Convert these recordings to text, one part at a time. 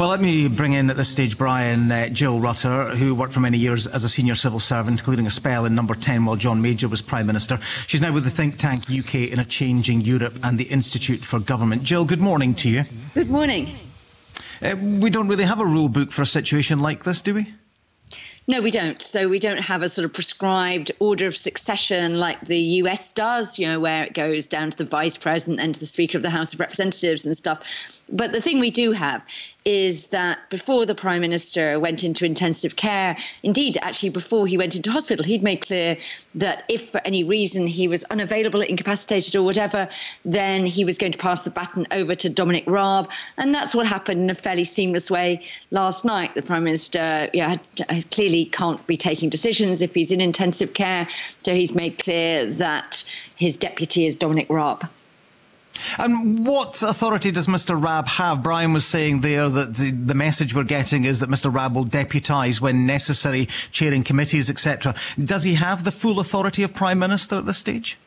Well, let me bring in at this stage Brian uh, Jill Rutter, who worked for many years as a senior civil servant, including a spell in Number 10 while John Major was Prime Minister. She's now with the think tank UK in a Changing Europe and the Institute for Government. Jill, good morning to you. Good morning. Uh, we don't really have a rule book for a situation like this, do we? No, we don't. So we don't have a sort of prescribed order of succession like the US does, you know, where it goes down to the vice president and to the Speaker of the House of Representatives and stuff. But the thing we do have is that before the Prime Minister went into intensive care, indeed, actually, before he went into hospital, he'd made clear that if for any reason he was unavailable, incapacitated, or whatever, then he was going to pass the baton over to Dominic Raab. And that's what happened in a fairly seamless way last night. The Prime Minister yeah, clearly can't be taking decisions if he's in intensive care. So he's made clear that his deputy is Dominic Raab. And what authority does Mr. Raab have? Brian was saying there that the, the message we're getting is that Mr. Raab will deputise when necessary, chairing committees, etc. Does he have the full authority of Prime Minister at this stage?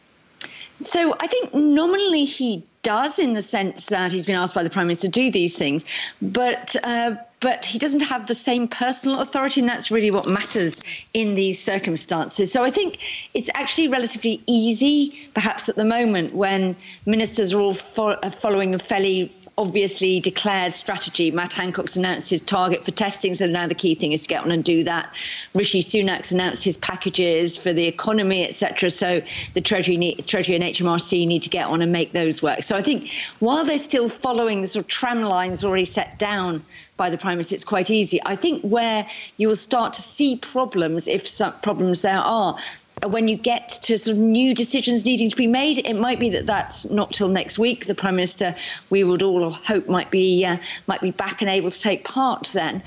So I think nominally he does, in the sense that he's been asked by the Prime Minister to do these things, but uh, but he doesn't have the same personal authority, and that's really what matters in these circumstances. So I think it's actually relatively easy, perhaps at the moment, when ministers are all fo- following a fairly obviously declared strategy. Matt Hancock's announced his target for testing, so now the key thing is to get on and do that. Rishi Sunak's announced his packages for the economy, etc. So the Treasury, need, Treasury and HMRC need to get on and make those work. So I think while they're still following the sort of tram lines already set down by the Prime Minister, it's quite easy. I think where you will start to see problems, if some problems there are, when you get to sort of new decisions needing to be made, it might be that that's not till next week. The Prime Minister, we would all hope, might be uh, might be back and able to take part then.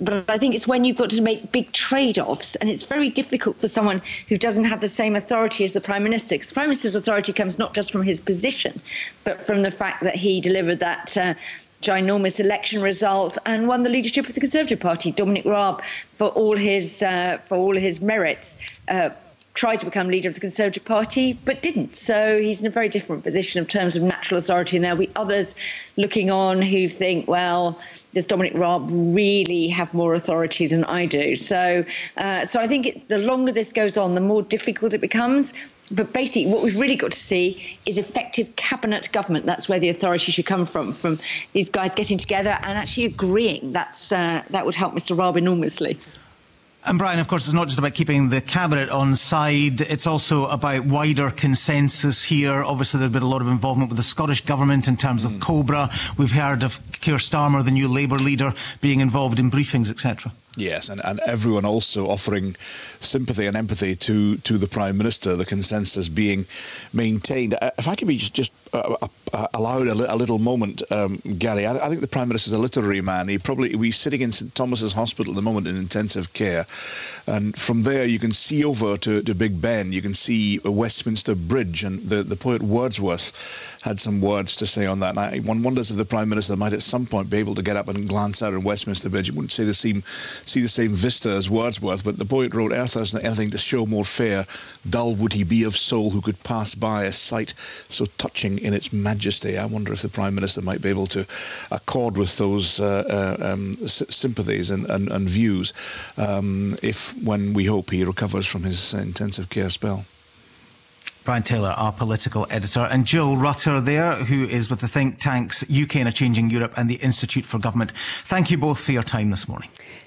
But I think it's when you've got to make big trade-offs, and it's very difficult for someone who doesn't have the same authority as the Prime Minister. Because the Prime Minister's authority comes not just from his position, but from the fact that he delivered that. Uh, ginormous election result and won the leadership of the Conservative Party. Dominic Raab, for all his uh, for all his merits, uh, tried to become leader of the Conservative Party, but didn't. So he's in a very different position in terms of natural authority. And there'll be others looking on who think, well, does Dominic Raab really have more authority than I do? So, uh, so I think it, the longer this goes on, the more difficult it becomes. But basically, what we've really got to see is effective cabinet government. That's where the authority should come from, from these guys getting together and actually agreeing. That's uh, that would help Mr. Raab enormously. And Brian, of course, it's not just about keeping the cabinet on side. It's also about wider consensus here. Obviously, there's been a lot of involvement with the Scottish government in terms of mm. Cobra. We've heard of Keir Starmer, the new Labour leader, being involved in briefings, etc. Yes, and, and everyone also offering sympathy and empathy to, to the Prime Minister, the consensus being maintained. Uh, if I can be just, just uh, uh, uh allowed a, li- a, little moment, um, Gary, I, I, think the Prime Minister is a literary man. He probably, he's sitting in St Thomas's Hospital at the moment in intensive care. And from there, you can see over to, to Big Ben, you can see Westminster Bridge. And the, the poet Wordsworth had some words to say on that. And I, one wonders if the Prime Minister might at some point be able to get up and glance out at Westminster Bridge. It wouldn't say the same see the same vista as Wordsworth, but the poet wrote, Earth has anything to show more fair. Dull would he be of soul who could pass by a sight so touching in its majesty. I wonder if the Prime Minister might be able to accord with those uh, uh, um, sympathies and, and, and views um, if, when we hope, he recovers from his intensive care spell. Brian Taylor, our political editor, and Jill Rutter there, who is with the think tanks UK in a Changing Europe and the Institute for Government. Thank you both for your time this morning.